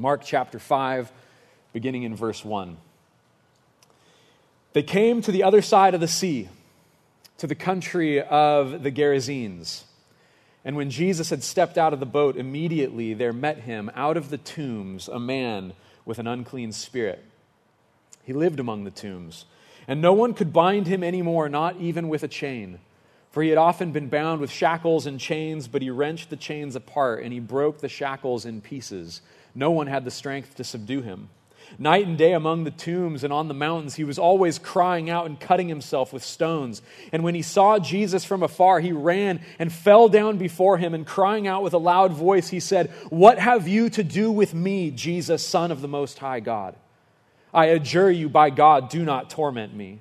Mark chapter 5, beginning in verse 1. They came to the other side of the sea, to the country of the Gerasenes. And when Jesus had stepped out of the boat, immediately there met him out of the tombs a man with an unclean spirit. He lived among the tombs, and no one could bind him anymore, not even with a chain. For he had often been bound with shackles and chains, but he wrenched the chains apart, and he broke the shackles in pieces. No one had the strength to subdue him. Night and day among the tombs and on the mountains, he was always crying out and cutting himself with stones. And when he saw Jesus from afar, he ran and fell down before him, and crying out with a loud voice, he said, What have you to do with me, Jesus, Son of the Most High God? I adjure you by God, do not torment me.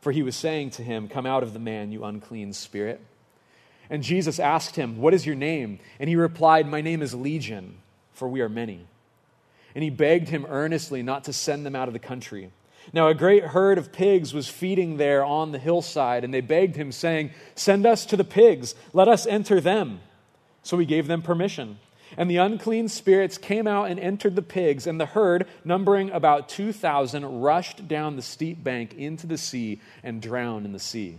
For he was saying to him, Come out of the man, you unclean spirit. And Jesus asked him, What is your name? And he replied, My name is Legion, for we are many and he begged him earnestly not to send them out of the country. Now, a great herd of pigs was feeding there on the hillside, and they begged him, saying, Send us to the pigs, let us enter them. So he gave them permission. And the unclean spirits came out and entered the pigs, and the herd, numbering about 2,000, rushed down the steep bank into the sea and drowned in the sea.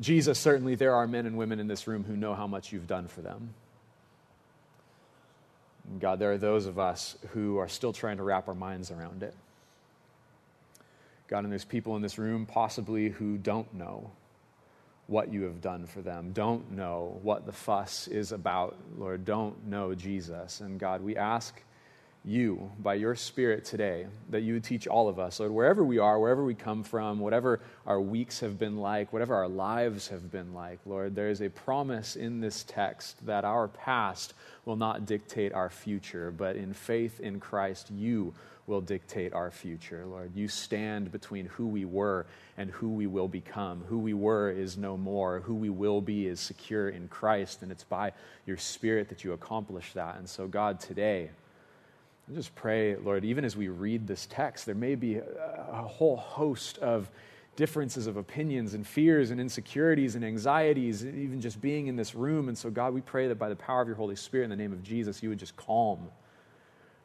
Jesus, certainly there are men and women in this room who know how much you've done for them. God, there are those of us who are still trying to wrap our minds around it. God, and there's people in this room possibly who don't know what you have done for them, don't know what the fuss is about, Lord, don't know Jesus. And God, we ask you by your Spirit today, that you would teach all of us, Lord, wherever we are, wherever we come from, whatever our weeks have been like, whatever our lives have been like, Lord, there is a promise in this text that our past will not dictate our future, but in faith in Christ, you will dictate our future, Lord. You stand between who we were and who we will become. Who we were is no more. Who we will be is secure in Christ, and it's by your Spirit that you accomplish that. And so, God, today, I just pray, Lord, even as we read this text, there may be a, whole host of differences of opinions and fears and insecurities and anxieties, even just being in this room. And so, God, we pray that by the power of your Holy Spirit, in the name of Jesus, you would just calm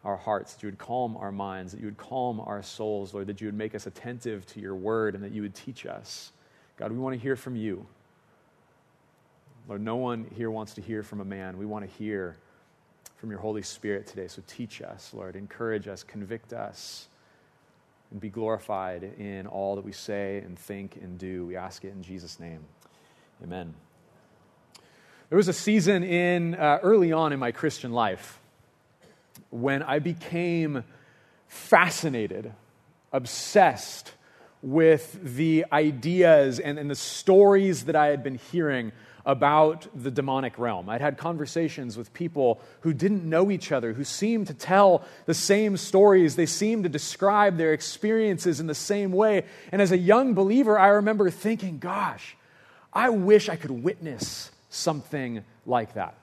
our hearts, that you would calm our minds, that you would calm our souls, Lord, that you would make us attentive to your word, and that you would teach us. God, we want to hear from you. Lord, no one here wants to hear from a man. We want to hear from your Holy Spirit today. So teach us, Lord. Encourage us, convict us, and be glorified in all that we say and think and do. We ask it in Jesus' name. Amen. There was a season in uh, early on in my Christian life when I became fascinated, obsessed with the ideas and, and the stories that I had been hearing about the demonic realm. I'd had conversations with people who didn't know each other, who seemed to tell the same stories. They seemed to describe their experiences in the same way. And as a young believer, I remember thinking, gosh, I wish I could witness something like that.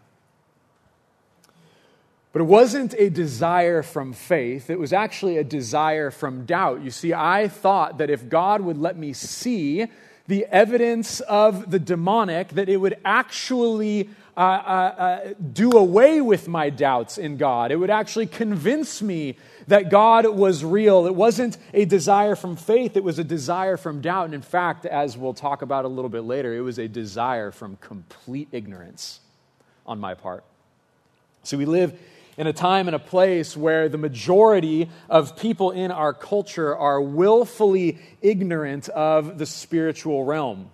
But it wasn't a desire from faith, it was actually a desire from doubt. You see, I thought that if God would let me see the evidence of the demonic, that it would actually uh, uh, uh, do away with my doubts in God. It would actually convince me that God was real. It wasn't a desire from faith, it was a desire from doubt. And in fact, as we'll talk about a little bit later, it was a desire from complete ignorance on my part. So we live in a time and a place where the majority of people in our culture are willfully ignorant of the spiritual realm.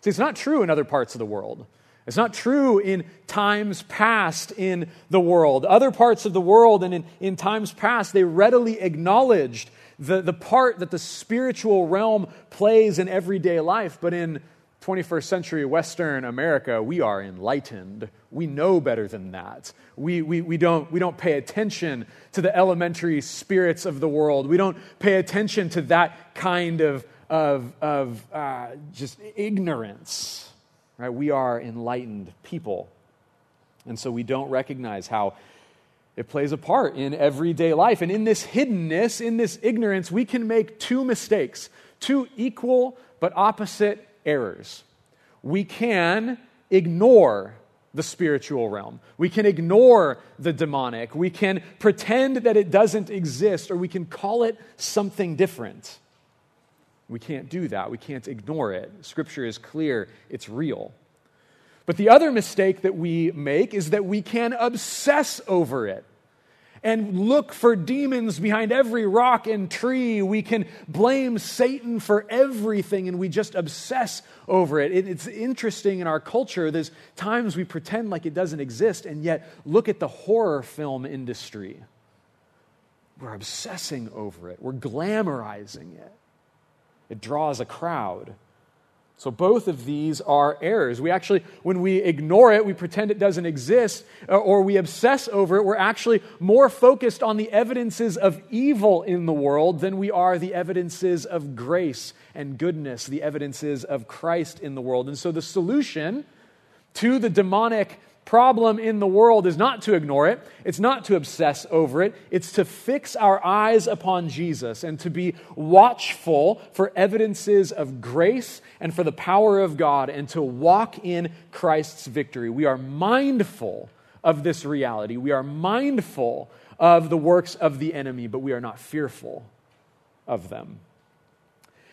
See, it's not true in other parts of the world. It's not true in times past in the world. Other parts of the world and in, in times past, they readily acknowledged the, the part that the spiritual realm plays in everyday life. But in 21st century Western America, we are enlightened. We know better than that. We, we, we, don't, we don't pay attention to the elementary spirits of the world. We don't pay attention to that kind of, of, of uh, just ignorance. Right? We are enlightened people. And so we don't recognize how it plays a part in everyday life. And in this hiddenness, in this ignorance, we can make two mistakes, two equal but opposite errors. We can ignore the spiritual realm. We can ignore the demonic. We can pretend that it doesn't exist, or we can call it something different. We can't do that. We can't ignore it. Scripture is clear, it's real. But the other mistake that we make is that we can obsess over it and look for demons behind every rock and tree. We can blame Satan for everything and we just obsess over it. It's interesting in our culture, there's times we pretend like it doesn't exist, and yet look at the horror film industry. We're obsessing over it, we're glamorizing it. It draws a crowd. So both of these are errors. We actually, when we ignore it, we pretend it doesn't exist, uh, or we obsess over it, we're actually more focused on the evidences of evil in the world than we are the evidences of grace and goodness, the evidences of Christ in the world. And so the solution to the demonic problem in the world is not to ignore it, it's not to obsess over it, it's to fix our eyes upon Jesus and to be watchful for evidences of grace and for the power of God and to walk in Christ's victory. We are mindful of this reality. We are mindful of the works of the enemy, but we are not fearful of them.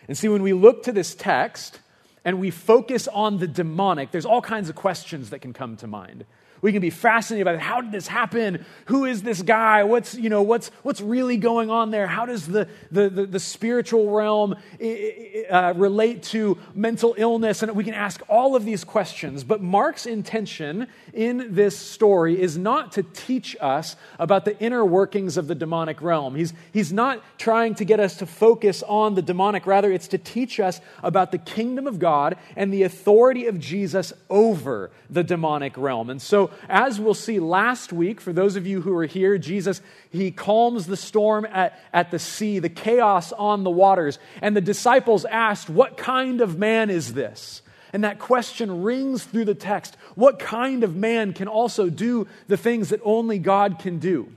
And see, when we look to this text, and we focus on the demonic, there's all kinds of questions that can come to mind. We can be fascinated by. How did this happen? Who is this guy? What's, you know, what's, what's really going on there? How does the, the, the, the spiritual realm uh, relate to mental illness? And we can ask all of these questions. But Mark's intention in this story is not to teach us about the inner workings of the demonic realm. He's, he's not trying to get us to focus on the demonic. Rather, it's to teach us about the kingdom of God and the authority of Jesus over the demonic realm. And so, as we'll see last week, for those of you who are here, Jesus, he calms the storm at, at the sea, the chaos on the waters. And the disciples asked, What kind of man is this? And that question rings through the text. What kind of man can also do the things that only God can do?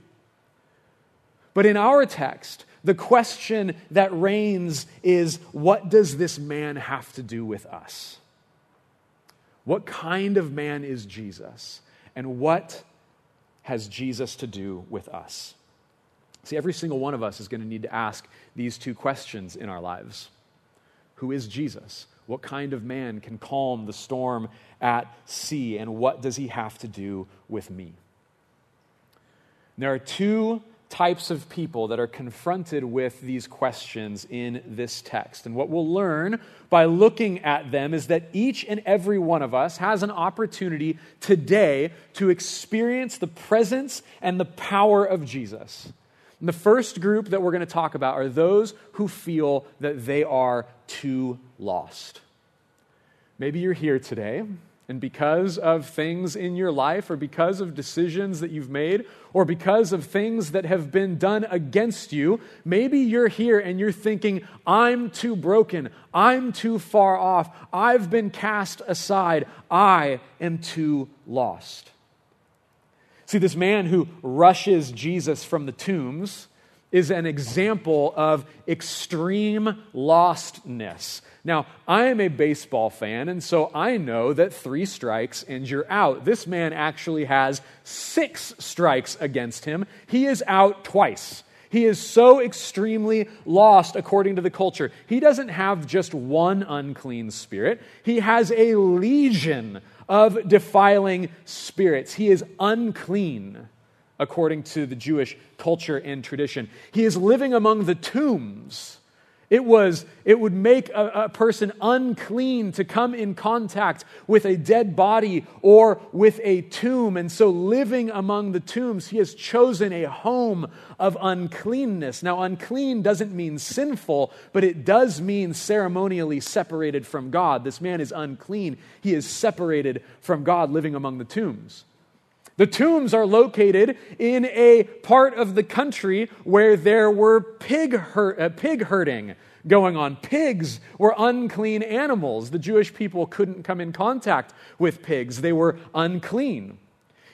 But in our text, the question that reigns is what does this man have to do with us? What kind of man is Jesus? And what has Jesus to do with us? See, every single one of us is going to need to ask these two questions in our lives Who is Jesus? What kind of man can calm the storm at sea? And what does he have to do with me? There are two types of people that are confronted with these questions in this text. And what we'll learn by looking at them is that each and every one of us has an opportunity today to experience the presence and the power of Jesus. And the first group that we're going to talk about are those who feel that they are too lost. Maybe you're here today and because of things in your life, or because of decisions that you've made, or because of things that have been done against you, maybe you're here and you're thinking, I'm too broken. I'm too far off. I've been cast aside. I am too lost. See, this man who rushes Jesus from the tombs is an example of extreme lostness. Now, I am a baseball fan, and so I know that three strikes and you're out. This man actually has six strikes against him. He is out twice. He is so extremely lost according to the culture. He doesn't have just one unclean spirit, he has a legion of defiling spirits. He is unclean according to the Jewish culture and tradition. He is living among the tombs It was, it would make a, a, person unclean to come in contact with a dead body or with a tomb. And so, living among the tombs, he has chosen a home of uncleanness. Now, unclean doesn't mean sinful, but it does mean ceremonially separated from God. This man is unclean. He is separated from God living among the tombs. The tombs are located in a part of the country where there were pig, her- uh, pig herding going on. Pigs were unclean animals. The Jewish people couldn't come in contact with pigs, they were unclean.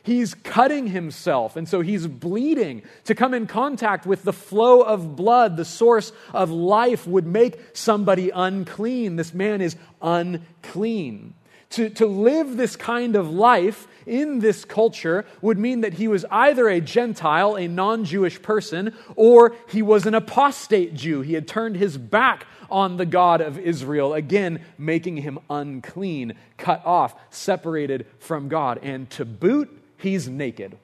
He's cutting himself, and so he's bleeding. To come in contact with the flow of blood, the source of life, would make somebody unclean. This man is unclean. To, to live this kind of life in this culture would mean that he was either a Gentile, a non Jewish person, or he was an apostate Jew. He had turned his back on the God of Israel, again, making him unclean, cut off, separated from God. And to boot, he's naked.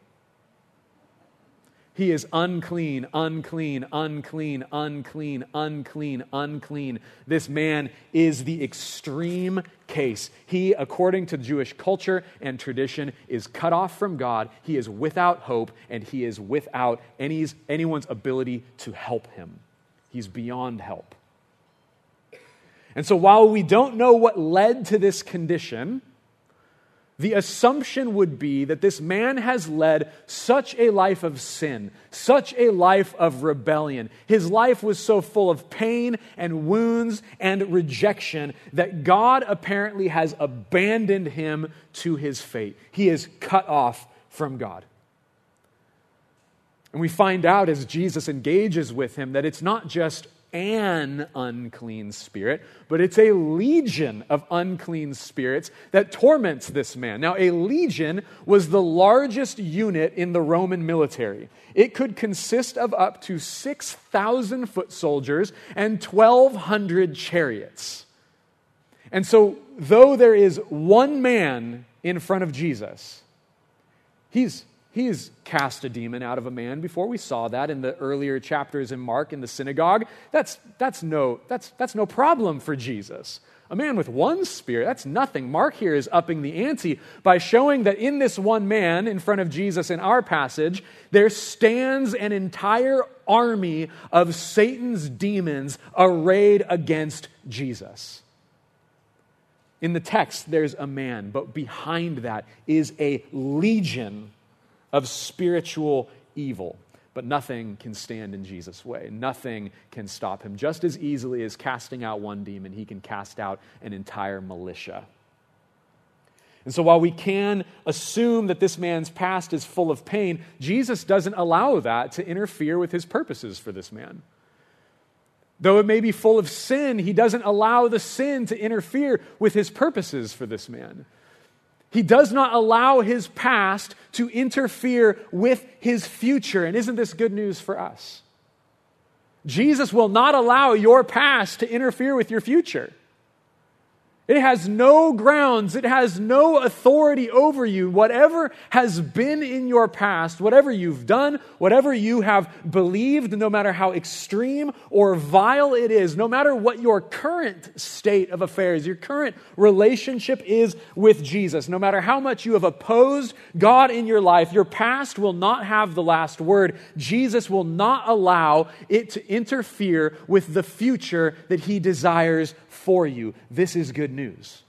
He is unclean, unclean, unclean, unclean, unclean, unclean. This man is the extreme case. He, according to Jewish culture and tradition, is cut off from God. He is without hope, and he is without any, anyone's ability to help him. He's beyond help. And so, while we don't know what led to this condition, the assumption would be that this man has led such a life of sin, such a life of rebellion. His life was so full of pain and wounds and rejection that God apparently has abandoned him to his fate. He is cut off from God. And we find out as Jesus engages with him that it's not just an unclean spirit, but it's a legion of unclean spirits that torments this man. Now, a legion was the largest unit in the Roman military. It could consist of up to 6,000 foot soldiers and 1,200 chariots. And so, though there is one man in front of Jesus, he's He's cast a demon out of a man before. We saw that in the earlier chapters in Mark in the synagogue. That's, that's, no, that's, that's no problem for Jesus. A man with one spirit, that's nothing. Mark here is upping the ante by showing that in this one man in front of Jesus in our passage, there stands an entire army of Satan's demons arrayed against Jesus. In the text, there's a man, but behind that is a legion of spiritual evil. But nothing can stand in Jesus' way. Nothing can stop him. Just as easily as casting out one demon, he can cast out an entire militia. And so, while we can assume that this man's past is full of pain, Jesus doesn't allow that to interfere with his purposes for this man. Though it may be full of sin, he doesn't allow the sin to interfere with his purposes for this man. He does not allow his past to interfere with his future. And isn't this good news for us? Jesus will not allow your past to interfere with your future. It has no grounds, it has no authority over you. Whatever has been in your past, whatever you've done, whatever you have believed, no matter how extreme or vile it is, no matter what your current state of affairs, your current relationship is with Jesus, no matter how much you have opposed God in your life, your past will not have the last word. Jesus will not allow it to interfere with the future that he desires for you. This is good news.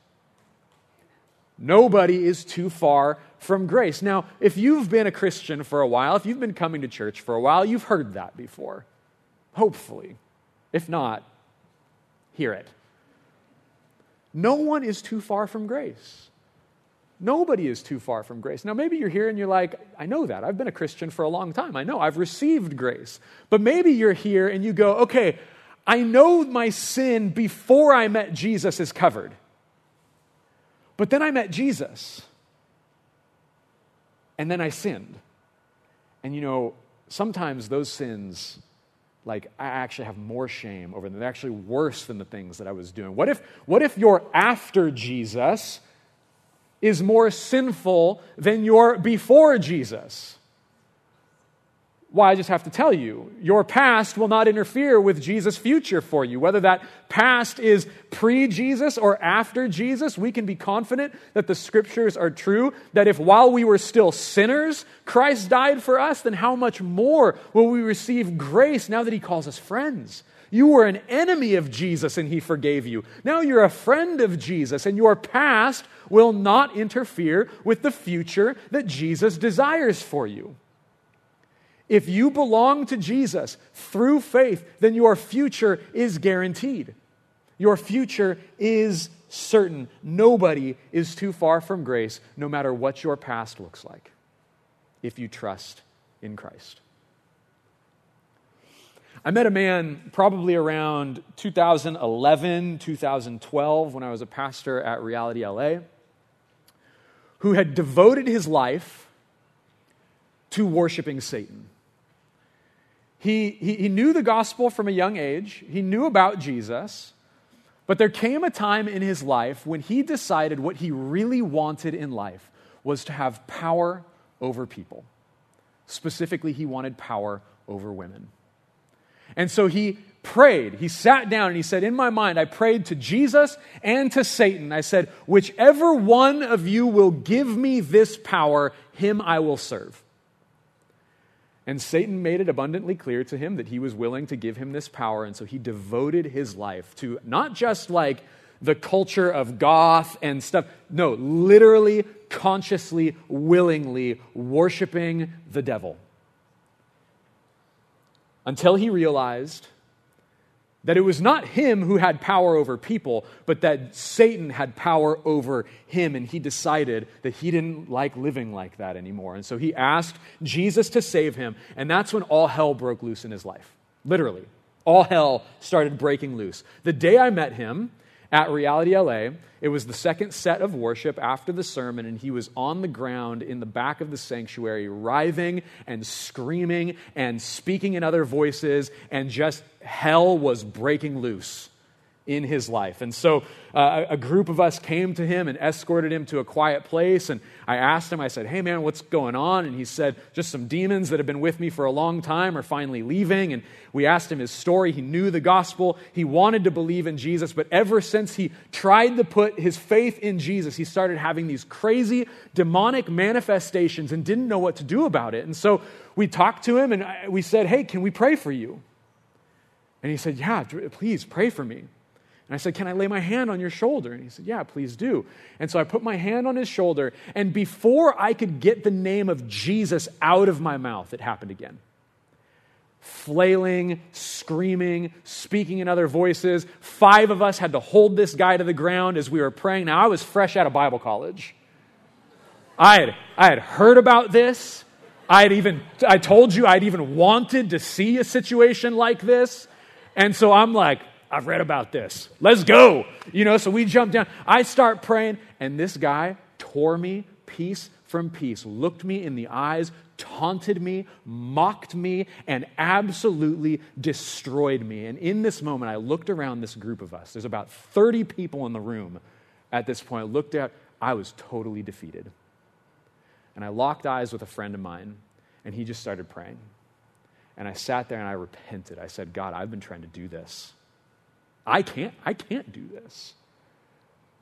Nobody is too far from grace. Now, if you've been a Christian for a while, if you've been coming to church for a while, you've heard that before. Hopefully. If not, hear it. No one is too far from grace. Nobody is too far from grace. Now, maybe you're here and you're like, I know that. I've been a Christian for a long time. I know. I've received grace. But maybe you're here and you go, okay, I know my sin before I met Jesus is covered. But then I met Jesus. And then I sinned. And you know, sometimes those sins, like, I actually have more shame over them. They're actually worse than the things that I was doing. What if, what if your after Jesus is more sinful than your before Jesus? Why, I just have to tell you, your past will not interfere with Jesus' future for you. Whether that past is pre Jesus or after Jesus, we can be confident that the scriptures are true. That if while we were still sinners, Christ died for us, then how much more will we receive grace now that he calls us friends? You were an enemy of Jesus and he forgave you. Now you're a friend of Jesus, and your past will not interfere with the future that Jesus desires for you. If you belong to Jesus through faith, then your future is guaranteed. Your future is certain. Nobody is too far from grace, no matter what your past looks like, if you trust in Christ. I met a man probably around 2011, 2012, when I was a pastor at Reality LA, who had devoted his life to worshiping Satan. He, he, he knew the gospel from a young age, he knew about Jesus, but there came a time in his life when he decided what he really wanted in life was to have power over people. Specifically, he wanted power over women. And so he prayed. He sat down and he said, In my mind, I prayed to Jesus and to Satan. I said, Whichever one of you will give me this power, him I will serve. And Satan made it abundantly clear to him that he was willing to give him this power. And so he devoted his life to not just like the culture of goth and stuff. No, literally, consciously, willingly worshiping the devil. Until he realized that it was not him who had power over people, but that Satan had power over him, and he decided that he didn't like living like that anymore. And so he asked Jesus to save him, and that's when all hell broke loose in his life. Literally, all hell started breaking loose. The day I met him, at Reality LA. It was the second set of worship after the sermon, and he was on the ground in the back of the sanctuary, writhing and screaming and speaking in other voices, and just hell was breaking loose in his life. And so uh, a group of us came to him and escorted him to a quiet place. And I asked him, I said, Hey, man, what's going on? And he said, Just some demons that have been with me for a long time are finally leaving. And we asked him his story. He knew the gospel. He wanted to believe in Jesus. But ever since he tried to put his faith in Jesus, he started having these crazy demonic manifestations and didn't know what to do about it. And so we talked to him and we said, Hey, can we pray for you? And he said, Yeah, please pray for me. And I said, Can I lay my hand on your shoulder? And he said, Yeah, please do. And so I put my hand on his shoulder, and before I could get the name of Jesus out of my mouth, it happened again. Flailing, screaming, speaking in other voices. Five of us had to hold this guy to the ground as we were praying. Now, I was fresh out of Bible college. I had, I had heard about this. I had even, I told you I'd even wanted to see a situation like this. And so I'm like, I've read about this. Let's go. You know, so we jump down. I start praying, and this guy tore me piece from piece, looked me in the eyes, taunted me, mocked me, and absolutely destroyed me. And in this moment, I looked around this group of us. There's about 30 people in the room at this point. I looked at, I was totally defeated. And I locked eyes with a friend of mine, and he just started praying. And I sat there and I repented. I said, God, I've been trying to do this. I can't, I can't do this.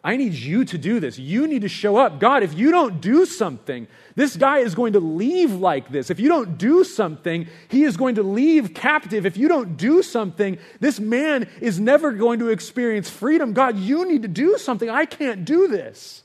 I need you to do this. You need to show up. God, if you don't do something, this guy is going to leave like this. If you don't do something, he is going to leave captive. If you don't do something, this man is never going to experience freedom. God, you need to do something. I can't do this.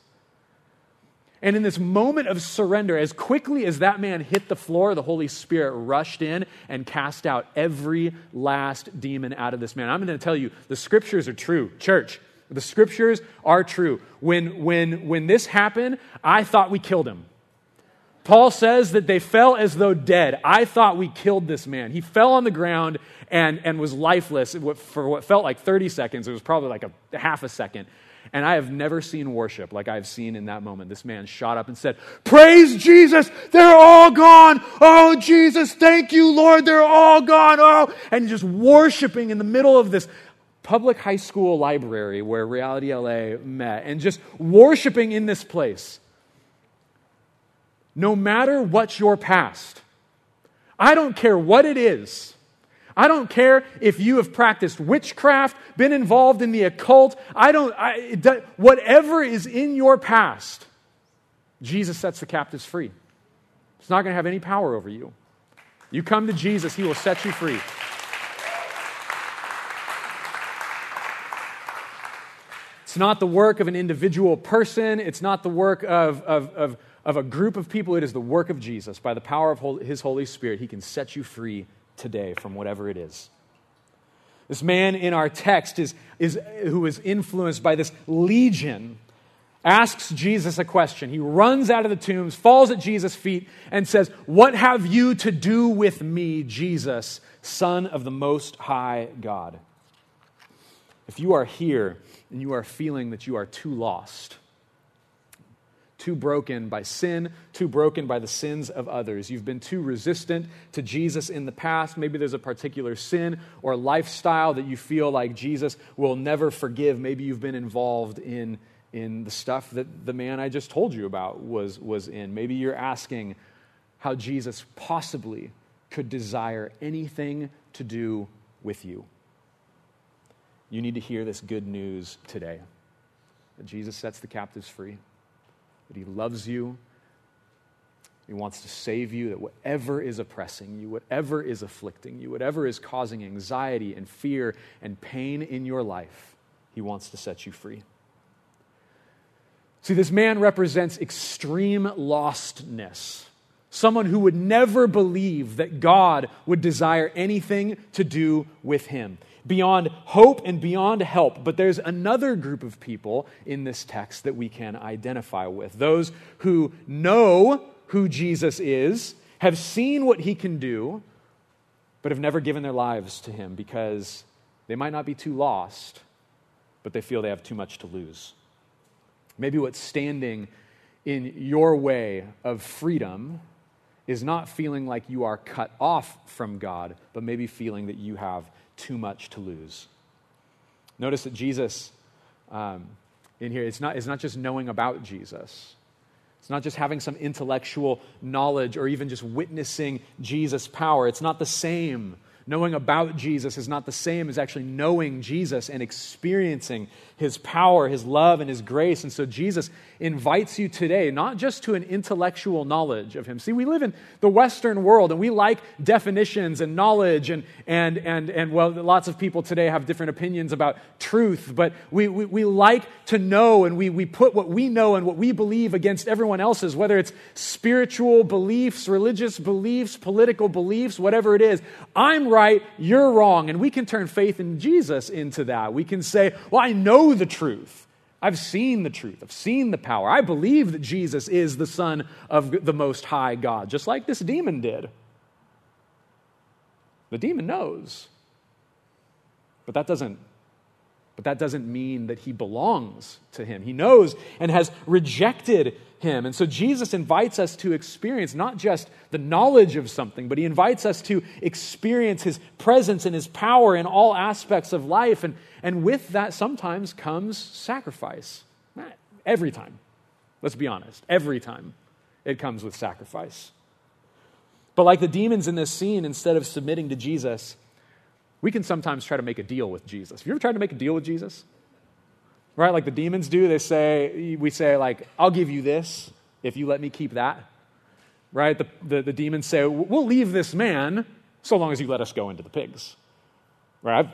And in this moment of surrender, as quickly as that man hit the floor, the Holy Spirit rushed in and cast out every last demon out of this man. I'm going to tell you, the scriptures are true. Church, the scriptures are true. When, when, when this happened, I thought we killed him. Paul says that they fell as though dead. I thought we killed this man. He fell on the ground and, and was lifeless for what felt like 30 seconds. It was probably like a half a second. And I have never seen worship like I've seen in that moment. This man shot up and said, Praise Jesus, they're all gone. Oh, Jesus, thank you, Lord, they're all gone. Oh, and just worshiping in the middle of this public high school library where Reality LA met and just worshiping in this place. No matter what's your past, I don't care what it is. I don't care if you have practiced witchcraft, been involved in the occult. I don't, I, whatever is in your past, Jesus sets the captives free. It's not going to have any power over you. You come to Jesus, He will set you free. It's not the work of an individual person, it's not the work of, of, of, of a group of people. It is the work of Jesus. By the power of His Holy Spirit, He can set you free today from whatever it is. This man in our text is, is, who is influenced by this legion asks Jesus a question. He runs out of the tombs, falls at Jesus' feet, and says, What have you to do with me, Jesus, Son of the Most High God? If you are here and you are feeling that you are too lost, too broken by sin, too broken by the sins of others. You've been too resistant to Jesus in the past. Maybe there's a particular sin or lifestyle that you feel like Jesus will never forgive. Maybe you've been involved in in the stuff that the man I just told you about was, was in. Maybe you're asking how Jesus possibly could desire anything to do with you. You need to hear this good news today Jesus sets the captives free, that he loves you, he wants to save you, that whatever is oppressing you, whatever is afflicting you, whatever is causing anxiety and fear and pain in your life, he wants to set you free. See, this man represents extreme lostness. Someone who would never believe that God would desire anything to do with him. Beyond hope and beyond help. But there's another group of people in this text that we can identify with. Those who know who Jesus is, have seen what he can do, but have never given their lives to him because they might not be too lost, but they feel they have too much to lose. Maybe what's standing in your way of freedom is not feeling like you are cut off from God, but maybe feeling that you have too much to lose. Notice that Jesus, um, in here, it's not, it's not just knowing about Jesus. It's not just having some intellectual knowledge or even just witnessing Jesus' power. It's not the same Knowing about Jesus is not the same as actually knowing Jesus and experiencing his power, his love, and his grace. And so Jesus invites you today, not just to an intellectual knowledge of him. See, we live in the Western world and we like definitions and knowledge, and, and, and, and well, lots of people today have different opinions about truth, but we, we, we like to know and we, we put what we know and what we believe against everyone else's, whether it's spiritual beliefs, religious beliefs, political beliefs, whatever it is. I'm right, you're wrong. And we can turn faith in Jesus into that. We can say, well, I know the truth. I've seen the truth. I've seen the power. I believe that Jesus is the Son of the Most High God, just like this demon did. The demon knows. But that doesn't but that doesn't mean that he belongs to him. He knows and has rejected him. And so Jesus invites us to experience not just the knowledge of something, but he invites us to experience his presence and his power in all aspects of life. And, and with that sometimes comes sacrifice. Every time. Let's be honest. Every time it comes with sacrifice. But like the demons in this scene, instead of submitting to Jesus, we can sometimes try to make a deal with Jesus. Have you ever tried to make a deal with Jesus? Right? Like the demons do, they say, we say, like, I'll give you this if you let me keep that. Right? The, the, the demons say, we'll leave this man so long as you let us go into the pigs. Right? I've,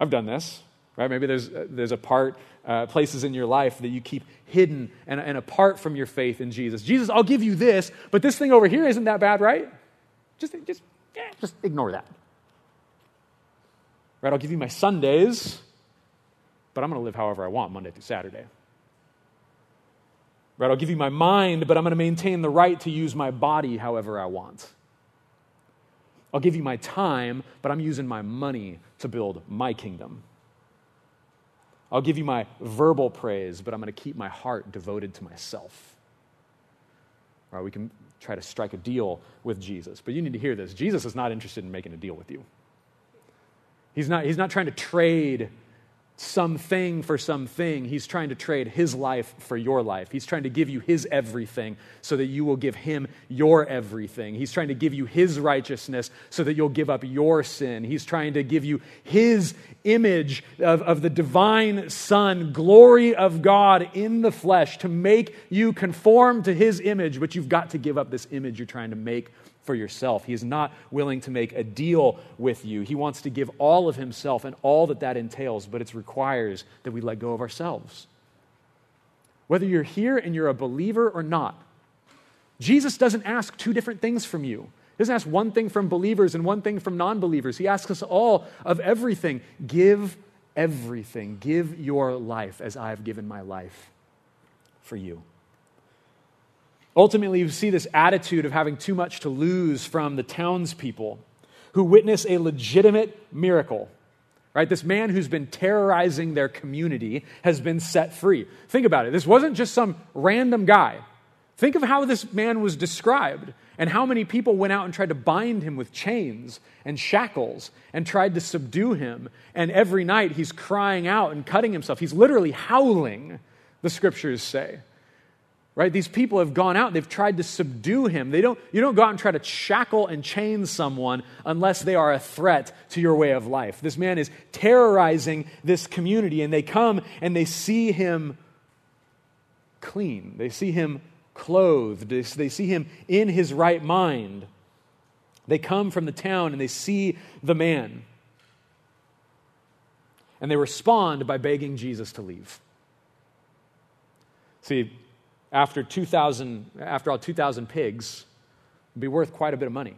I've done this. Right? Maybe there's, there's a part, uh, places in your life that you keep hidden and, and apart from your faith in Jesus. Jesus, I'll give you this, but this thing over here isn't that bad, right? Just, just, yeah, just ignore that. Right? I'll give you my Sundays, but I'm going to live however I want Monday through Saturday. Right? I'll give you my mind, but I'm going to maintain the right to use my body however I want. I'll give you my time, but I'm using my money to build my kingdom. I'll give you my verbal praise, but I'm going to keep my heart devoted to myself. Right? We can try to strike a deal with Jesus, but you need to hear this. Jesus is not interested in making a deal with you. He's not, he's not trying to trade something for something. He's trying to trade his life for your life. He's trying to give you his everything so that you will give him your everything. He's trying to give you his righteousness so that you'll give up your sin. He's trying to give you his image of, of the divine Son, glory of God in the flesh, to make you conform to his image, but you've got to give up this image you're trying to make for yourself. He is not willing to make a deal with you. He wants to give all of himself and all that that entails, but it requires that we let go of ourselves. Whether you're here and you're a believer or not, Jesus doesn't ask two different things from you. He doesn't ask one thing from believers and one thing from non believers. He asks us all of everything. Give everything. Give your life as I have given my life for you. Ultimately, you see this attitude of having too much to lose from the townspeople who witness a legitimate miracle. Right? This man who's been terrorizing their community has been set free. Think about it. This wasn't just some random guy. Think of how this man was described and how many people went out and tried to bind him with chains and shackles and tried to subdue him. And every night he's crying out and cutting himself. He's literally howling, the scriptures say right? These people have gone out. They've tried to subdue him. They don't you don't go out and try to shackle and chain someone unless they are a threat to your way of life. This man is terrorizing this community and they come and they see him clean. They see him clothed. They see him in his right mind. They come from the town and they see the man. And they respond by begging jesus to leave. See after 2,000, after all 2,000 pigs would be worth quite a bit of money.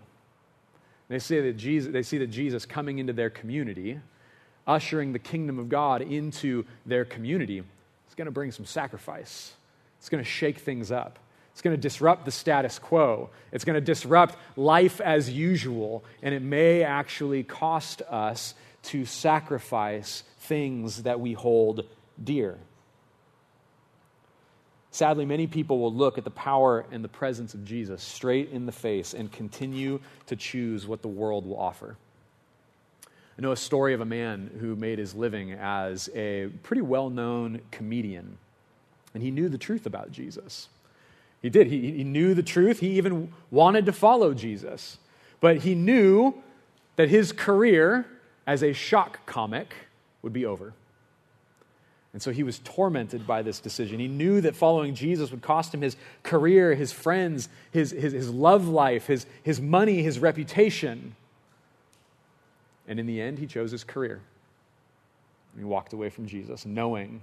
They, say that Jesus, they see that Jesus coming into their community, ushering the kingdom of God into their community, is going to bring some sacrifice. It's going to shake things up. It's going to disrupt the status quo. It's going to disrupt life as usual, and it may actually cost us to sacrifice things that we hold dear. Sadly, many people will look at the power and the presence of Jesus straight in the face and continue to choose what the world will offer. I know a story of a man who made his living as a pretty well known comedian, and he knew the truth about Jesus. He did. He, he knew the truth. He even wanted to follow Jesus. But he knew that his career as a shock comic would be over. And so he was tormented by this decision. He knew that following Jesus would cost him his career, his friends, his, his, his love life, his, his money, his reputation. And in the end, he chose his career. And he walked away from Jesus, knowing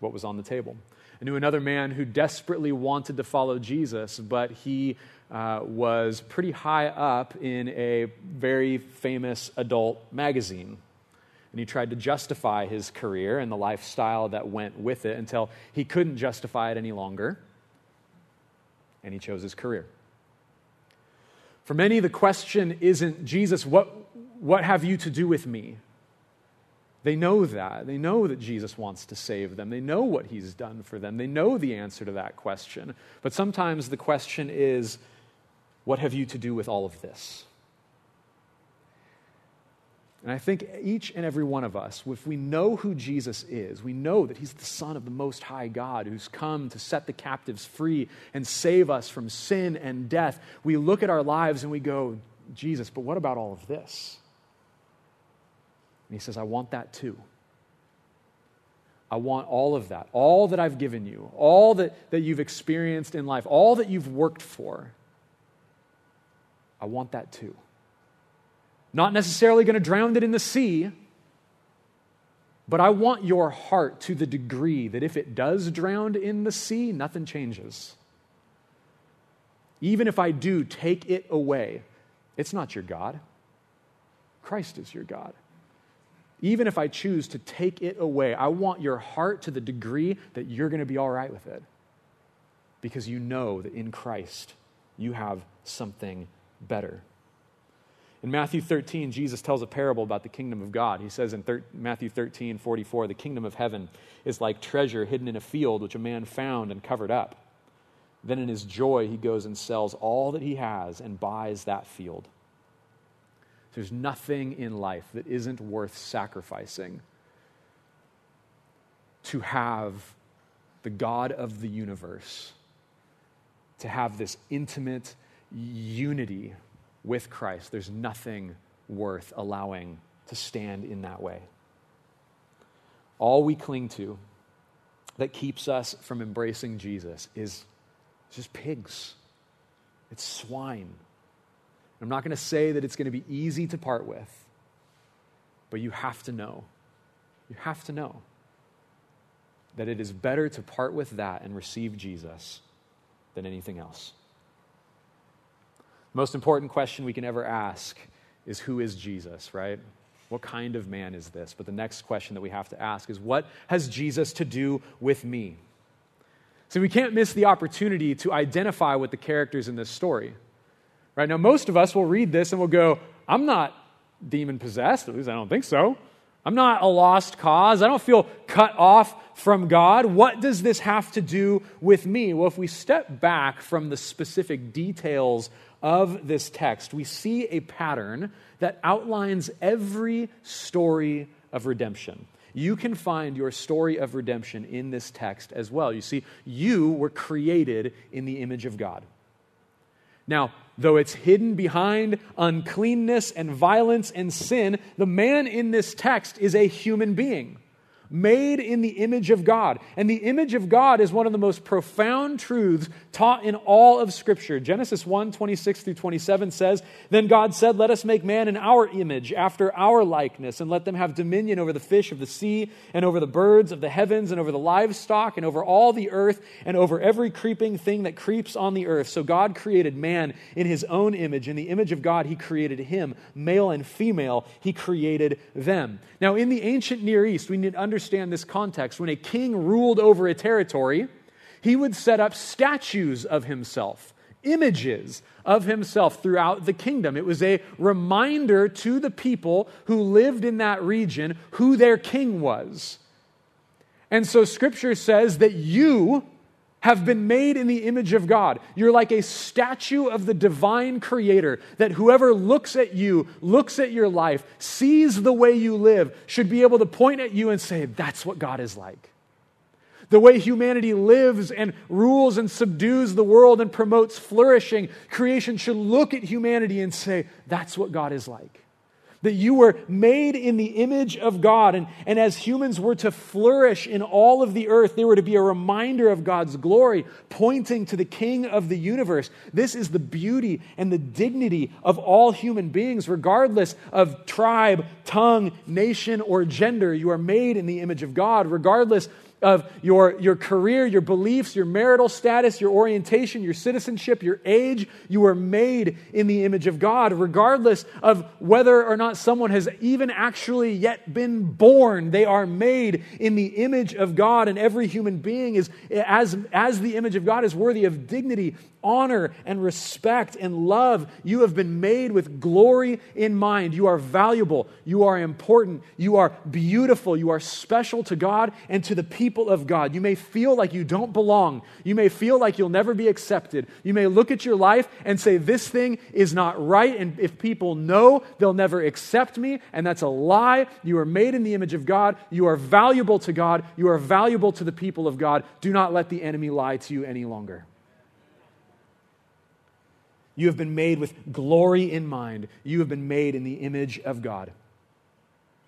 what was on the table. I knew another man who desperately wanted to follow Jesus, but he uh, was pretty high up in a very famous adult magazine. And he tried to justify his career and the lifestyle that went with it until he couldn't justify it any longer. And he chose his career. For many, the question isn't, Jesus, what, what have you to do with me? They know that. They know that Jesus wants to save them. They know what he's done for them. They know the answer to that question. But sometimes the question is, what have you to do with all of this? And I think each and every one of us, if we know who Jesus is, we know that he's the Son of the Most High God who's come to set the captives free and save us from sin and death. We look at our lives and we go, Jesus, but what about all of this? And he says, I want that too. I want all of that, all that I've given you, all that, that you've experienced in life, all that you've worked for. I want that too. Not necessarily going to drown it in the sea, but I want your heart to the degree that if it does drown in the sea, nothing changes. Even if I do take it away, it's not your God. Christ is your God. Even if I choose to take it away, I want your heart to the degree that you're going to be all right with it. Because you know that in Christ you have something better. In Matthew 13, Jesus tells a parable about the kingdom of God. He says in thir- Matthew 13, 44, the kingdom of heaven is like treasure hidden in a field which a man found and covered up. Then in his joy, he goes and sells all that he has and buys that field. There's nothing in life that isn't worth sacrificing to have the God of the universe, to have this intimate unity with Christ. There's nothing worth allowing to stand in that way. All we cling to that keeps us from embracing Jesus is just pigs. It's swine. I'm not going to say that it's going to be easy to part with, but you have to know. You have to know that it is better to part with that and receive Jesus than anything else. Most important question we can ever ask is who is Jesus, right? What kind of man is this? But the next question that we have to ask is what has Jesus to do with me? See, we can't miss the opportunity to identify with the characters in this story. Right now, most of us will read this and we'll go, I'm not demon possessed, at least I don't think so. I'm not a lost cause. I don't feel cut off from God. What does this have to do with me? Well, if we step back from the specific details of this text, we see a pattern that outlines every story of redemption. You can find your story of redemption in this text as well. You see, you were created in the image of God. Now, though it's hidden behind uncleanness and violence and sin, the man in this text is a human being made in the image of God. And the image of God is one of the most profound truths taught in all of Scripture. Genesis 1 26 through 27 says, Then God said, Let us make man in our image, after our likeness, and let them have dominion over the fish of the sea, and over the birds of the heavens, and over the livestock, and over all the earth, and over every creeping thing that creeps on the earth. So God created man in his own image. In the image of God, he created him. Male and female, he created them. Now, in the ancient Near East, we need to understand understand this context. When a king ruled over a territory, he would set up statues of himself, images of himself throughout the kingdom. It was a reminder to the people who lived in that region who their king was. And so scripture says that you have been made in the image of God. You're like a statue of the divine creator that whoever looks at you, looks at your life, sees the way you live, should be able to point at you and say, That's what God is like. The way humanity lives and rules and subdues the world and promotes flourishing, creation should look at humanity and say, That's what God is like that you were made in the image of God. And, and as humans were to flourish in all of the earth, they were to be a reminder of God's glory, pointing to the King of the universe. This is the beauty and the dignity of all human beings, regardless of tribe, tongue, nation, or gender. You are made in the image of God, regardless of your, your career, your beliefs, your marital status, your orientation, your citizenship, your age. You are made in the image of God, regardless of whether or not someone has even actually yet been born. They are made in the image of God, and every human being is, as, as the image of God, is worthy of dignity honor and respect and love. You have been made with glory in mind. You are valuable. You are important. You are beautiful. You are special to God and to the people of God. You may feel like you don't belong. You may feel like you'll never be accepted. You may look at your life and say, This thing is not right. And if people know, they'll never accept me. And that's a lie. You are made in the image of God. You are valuable to God. You are valuable to the people of God. Do not let the enemy lie to you any longer. You have been made with glory in mind. You have been made in the image of God,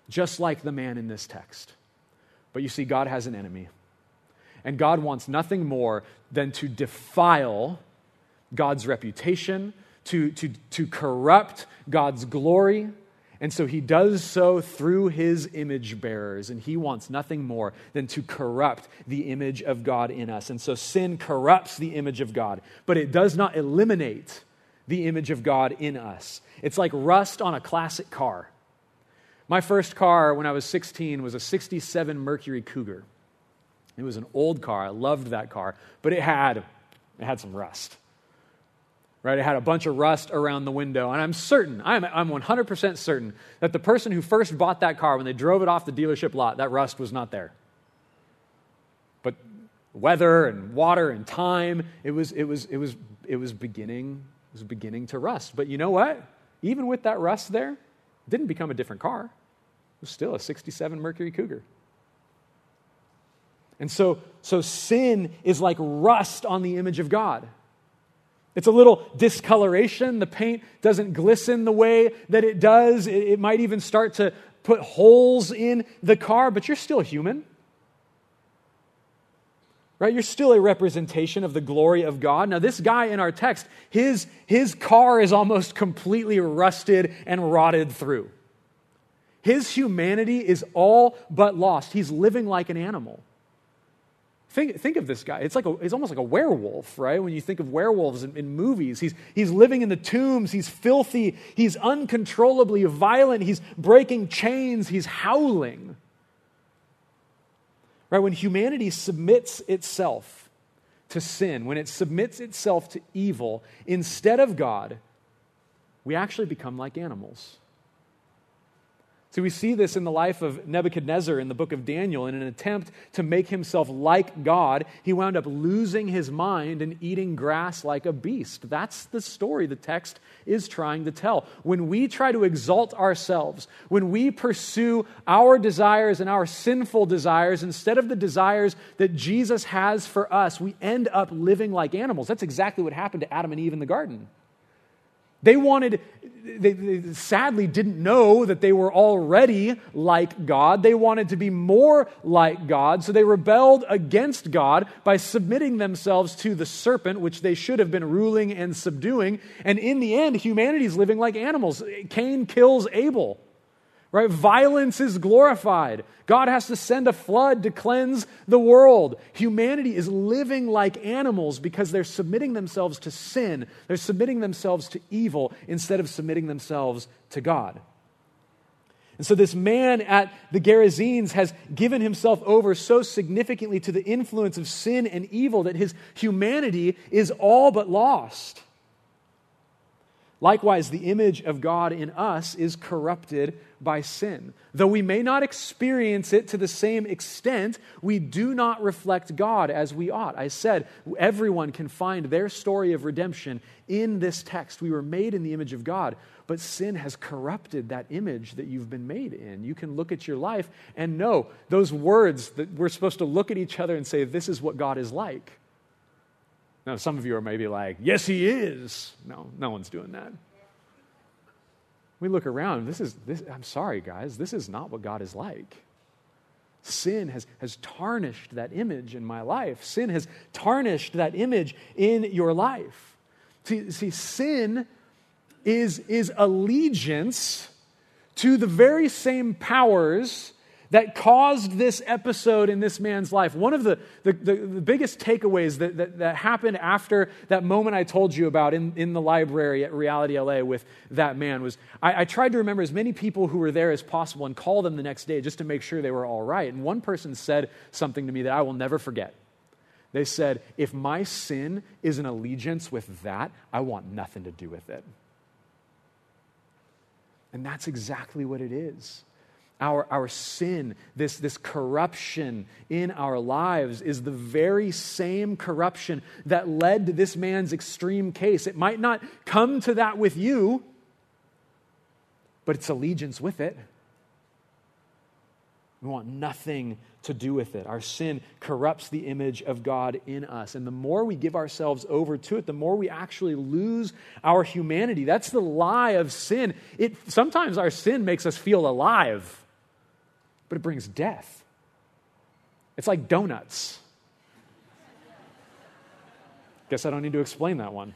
just like the man in this text. But you see, God has an enemy. And God wants nothing more than to defile God's reputation, to, to, to corrupt God's glory. And so he does so through his image bearers, and he wants nothing more than to corrupt the image of God in us. And so sin corrupts the image of God, but it does not eliminate the image of God in us. It's like rust on a classic car. My first car when I was 16 was a 67 Mercury Cougar. It was an old car. I loved that car, but it had, it had some rust. Right? It had a bunch of rust around the window. And I'm certain, I'm, I'm 100% certain that the person who first bought that car, when they drove it off the dealership lot, that rust was not there. But weather and water and time, it was, it was, it was, it was beginning was beginning to rust. But you know what? Even with that rust there, it didn't become a different car. Was still a 67 Mercury Cougar. And so, so sin is like rust on the image of God. It's a little discoloration. The paint doesn't glisten the way that it does. It, it might even start to put holes in the car, but you're still human. Right? You're still a representation of the glory of God. Now, this guy in our text, his, his car is almost completely rusted and rotted through. His humanity is all but lost. He's living like an animal. Think, think of this guy. It's, like a, it's almost like a werewolf, right? When you think of werewolves in, in, movies, he's, he's living in the tombs, he's filthy, he's uncontrollably violent, he's breaking chains, he's howling. Right? When humanity submits itself to sin, when it submits itself to evil instead of God, we actually become like animals. So we see this in the life of Nebuchadnezzar in the book of Daniel. In an attempt to make himself like God, he wound up losing his mind and eating grass like a beast. That's the story the text is trying to tell. When we try to exalt ourselves, when we pursue our desires and our sinful desires instead of the desires that Jesus has for us, we end up living like animals. That's exactly what happened to Adam and Eve in the garden. They wanted, they, they, sadly didn't know that they were already like God. They wanted to be more like God, so they rebelled against God by submitting themselves to the serpent, which they should have been ruling and subduing. And in the end, humanity is living like animals. Cain kills Abel. Right? Violence is glorified. God has to send a flood to cleanse the world. Humanity is living like animals because they're submitting themselves to sin. They're submitting themselves to evil instead of submitting themselves to God. And so, this man at the Gerasenes has given himself over so significantly to the influence of sin and evil that his humanity is all but lost. Likewise, the image of God in us is corrupted by sin. Though we may not experience it to the same extent, we do not reflect God as we ought. I said everyone can find their story of redemption in this text. We were made in the image of God, but sin has corrupted that image that you've been made in. You can look at your life and know those words that we're supposed to look at each other and say, This is what God is like. Now, some of you are maybe like, yes, he is. No, no one's doing that. We look around, this is, this, I'm sorry, guys, this is not what God is like. Sin has, has tarnished that image in my life. Sin has tarnished that image in your life. See, see sin is, is allegiance to the very same powers that caused this episode in this man's life. One of the, the, the, the biggest takeaways that, that, that, happened after that moment I told you about in, in the library at Reality LA with that man was I, I tried to remember as many people who were there as possible and call them the next day just to make sure they were all right. And one person said something to me that I will never forget. They said, If my sin is an allegiance with that, I want nothing to do with it. And that's exactly what it is our, our sin, this, this corruption in our lives, is the very same corruption that led to this man's extreme case. It might not come to that with you, but it's allegiance with it. We want nothing to do with it. Our sin corrupts the image of God in us. And the more we give ourselves over to it, the more we actually lose our humanity. That's the lie of sin. It, sometimes our sin makes us feel alive but it brings death. It's like donuts. Guess I don't need to explain that one.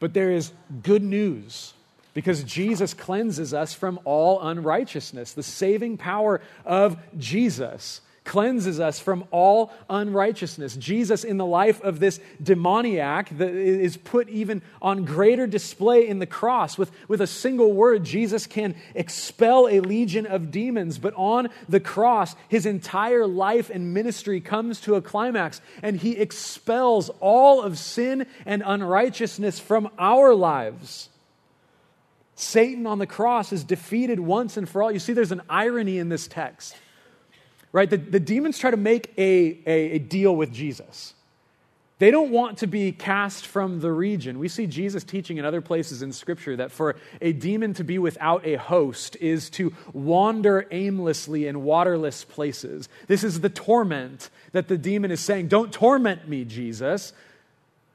But there is good news because Jesus cleanses us from all unrighteousness. The saving power of Jesus cleanses us from all unrighteousness. Jesus, in the life of this demoniac, is put even on greater display in the cross. With, with a single word, Jesus can expel a legion of demons, but on the cross, his entire life and ministry comes to a climax, and he expels all of sin and unrighteousness from our lives. Satan on the cross is defeated once and for all. You see, there's an irony in this text right? The, the demons try to make a, a, a deal with Jesus. They don't want to be cast from the region. We see Jesus teaching in other places in Scripture that for a demon to be without a host is to wander aimlessly in waterless places. This is the torment that the demon is saying. Don't torment me, Jesus.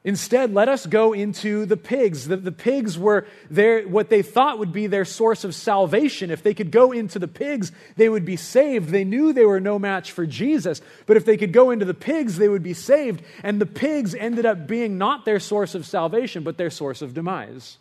Instead, let us go into the pigs. The, the pigs were their, what they thought would be their source of salvation. If they could go into the pigs, they would be saved. They knew they were no match for Jesus, but if they could go into the pigs, they would be saved. And the pigs ended up being not their source of salvation, but their source of demise.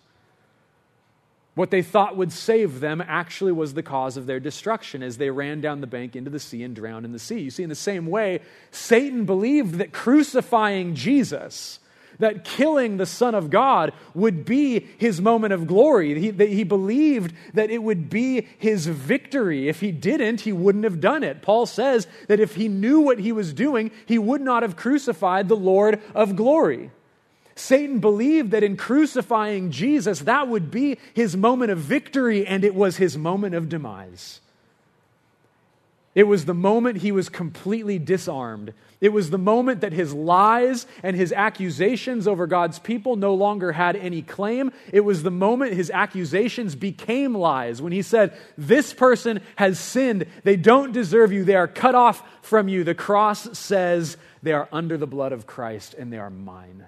What they thought would save them actually was the cause of their destruction as they ran down the bank into the sea and drowned in the sea. You see, in the same way, Satan believed that crucifying Jesus, that killing the Son of God would be his moment of glory. He, he believed that it would be his victory. If he didn't, he wouldn't have done it. Paul says that if he knew what he was doing, he would not have crucified the Lord of glory. Satan believed that in crucifying Jesus, that would be his moment of victory, and it was his moment of demise. It was the moment he was completely disarmed. It was the moment that his lies and his accusations over God's people no longer had any claim. It was the moment his accusations became lies when he said, This person has sinned. They don't deserve you. They are cut off from you. The cross says, They are under the blood of Christ and they are mine.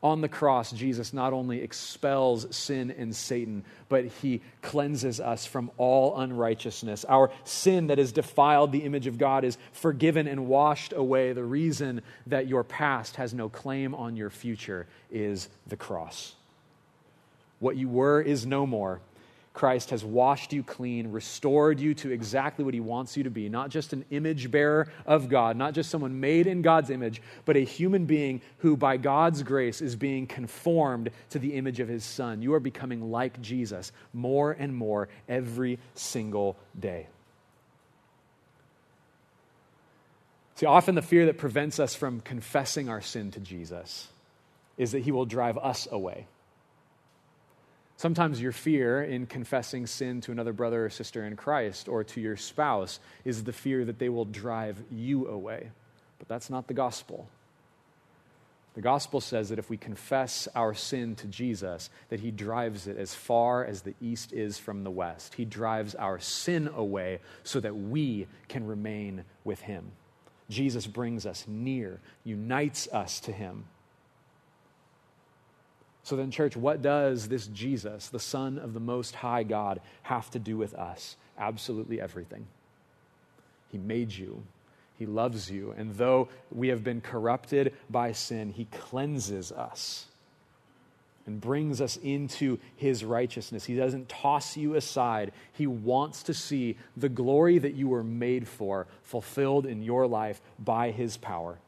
On the cross, Jesus not only expels sin and Satan, but he cleanses us from all unrighteousness. Our sin that has defiled the image of God is forgiven and washed away. The reason that your past has no claim on your future is the cross. What you were is no more. Christ has washed you clean, restored you to exactly what he wants you to be, not just an image bearer of God, not just someone made in God's image, but a human being who, by God's grace, is being conformed to the image of his Son. You are becoming like Jesus more and more every single day. See, often the fear that prevents us from confessing our sin to Jesus is that he will drive us away. Sometimes your fear in confessing sin to another brother or sister in Christ or to your spouse is the fear that they will drive you away. But that's not the gospel. The gospel says that if we confess our sin to Jesus, that he drives it as far as the east is from the west. He drives our sin away so that we can remain with him. Jesus brings us near, unites us to him. So then, church, what does this Jesus, the Son of the Most High God, have to do with us? Absolutely everything. He made you. He loves you. And though we have been corrupted by sin, He cleanses us and brings us into His righteousness. He doesn't toss you aside. He wants to see the glory that you were made for fulfilled in your life by His power.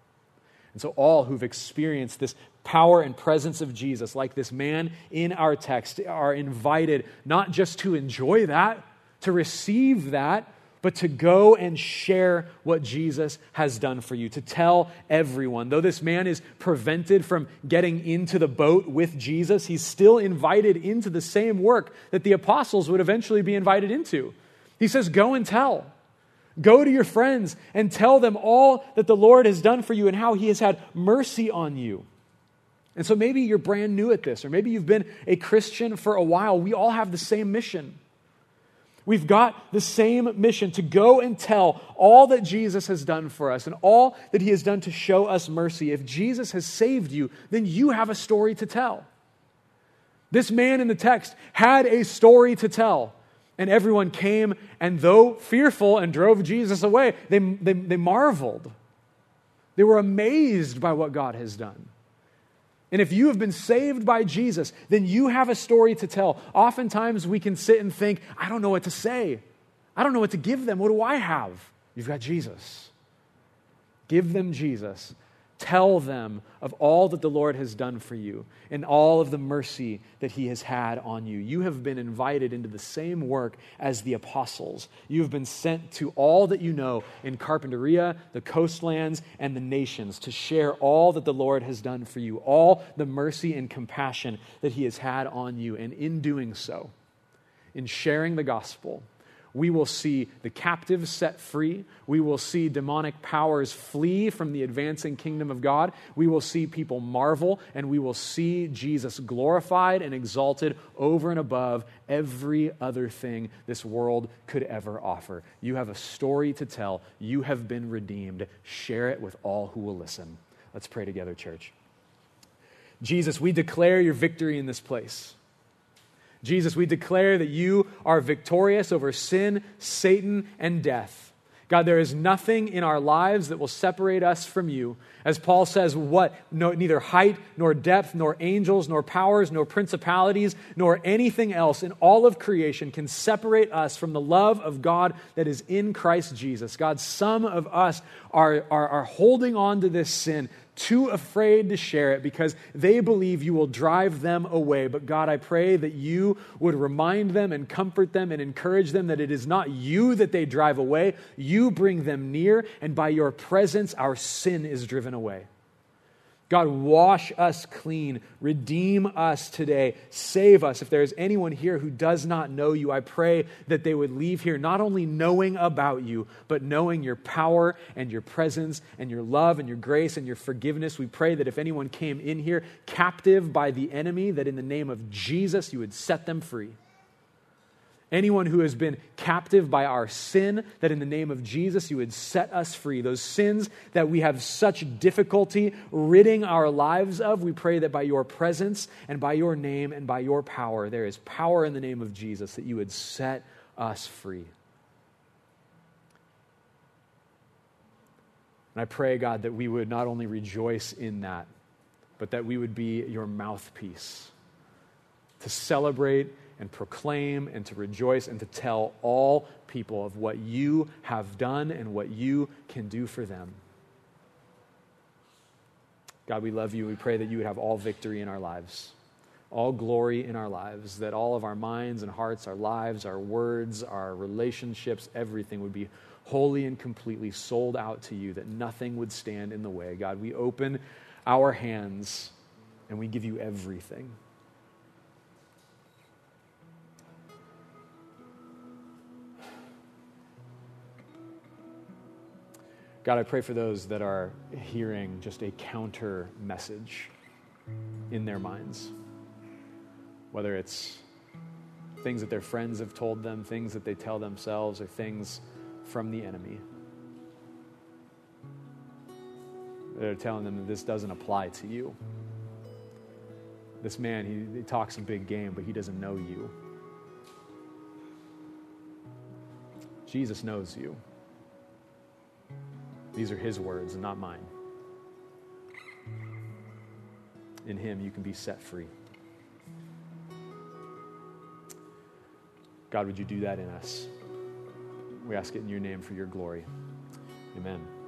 And so, all who've experienced this power and presence of Jesus, like this man in our text, are invited not just to enjoy that, to receive that, but to go and share what Jesus has done for you, to tell everyone. Though this man is prevented from getting into the boat with Jesus, he's still invited into the same work that the apostles would eventually be invited into. He says, Go and tell. Go to your friends and tell them all that the Lord has done for you and how he has had mercy on you. And so maybe you're brand new at this, or maybe you've been a Christian for a while. We all have the same mission. We've got the same mission to go and tell all that Jesus has done for us and all that he has done to show us mercy. If Jesus has saved you, then you have a story to tell. This man in the text had a story to tell. And everyone came, and though fearful and drove Jesus away, they, they, they marveled. They were amazed by what God has done. And if you have been saved by Jesus, then you have a story to tell. Oftentimes we can sit and think, I don't know what to say. I don't know what to give them. What do I have? You've got Jesus. Give them Jesus. Tell them of all that the Lord has done for you and all of the mercy that he has had on you. You have been invited into the same work as the apostles. You have been sent to all that you know in Carpinteria, the coastlands, and the nations to share all that the Lord has done for you, all the mercy and compassion that he has had on you. And in doing so, in sharing the gospel, we will see the captives set free. We will see demonic powers flee from the advancing kingdom of God. We will see people marvel, and we will see Jesus glorified and exalted over and above every other thing this world could ever offer. You have a story to tell. You have been redeemed. Share it with all who will listen. Let's pray together, church. Jesus, we declare your victory in this place. Jesus, we declare that you are victorious over sin, Satan, and death. God, there is nothing in our lives that will separate us from you. As Paul says, what? No, neither height, nor depth, nor angels, nor powers, nor principalities, nor anything else in all of creation can separate us from the love of God that is in Christ Jesus. God, some of us are, are, are holding on to this sin too afraid to share it because they believe you will drive them away. But God, I pray that you would remind them and comfort them and encourage them that it is not you that they drive away. You bring them near, and by your presence, our sin is driven away. God, wash us clean. Redeem us today. Save us. If there is anyone here who does not know you, I pray that they would leave here not only knowing about you, but knowing your power and your presence and your love and your grace and your forgiveness. We pray that if anyone came in here captive by the enemy, that in the name of Jesus, you would set them free. Anyone who has been captive by our sin, that in the name of Jesus you would set us free. Those sins that we have such difficulty ridding our lives of, we pray that by your presence and by your name and by your power, there is power in the name of Jesus that you would set us free. And I pray, God, that we would not only rejoice in that, but that we would be your mouthpiece to celebrate and proclaim and to rejoice and to tell all people of what you have done and what you can do for them. God, we love you. We pray that you would have all victory in our lives, all glory in our lives, that all of our minds and hearts, our lives, our words, our relationships, everything would be wholly and completely sold out to you, that nothing would stand in the way. God, we open our hands and we give you everything. God, I pray for those that are hearing just a counter message in their minds, whether it's things that their friends have told them, things that they tell themselves, or things from the enemy. They're telling them that this doesn't apply to you. This man, he, he talks a big game, but he doesn't know you. Jesus knows you. These are his words and not mine. In him, you can be set free. God, would you do that in us? We ask it in your name for your glory. Amen.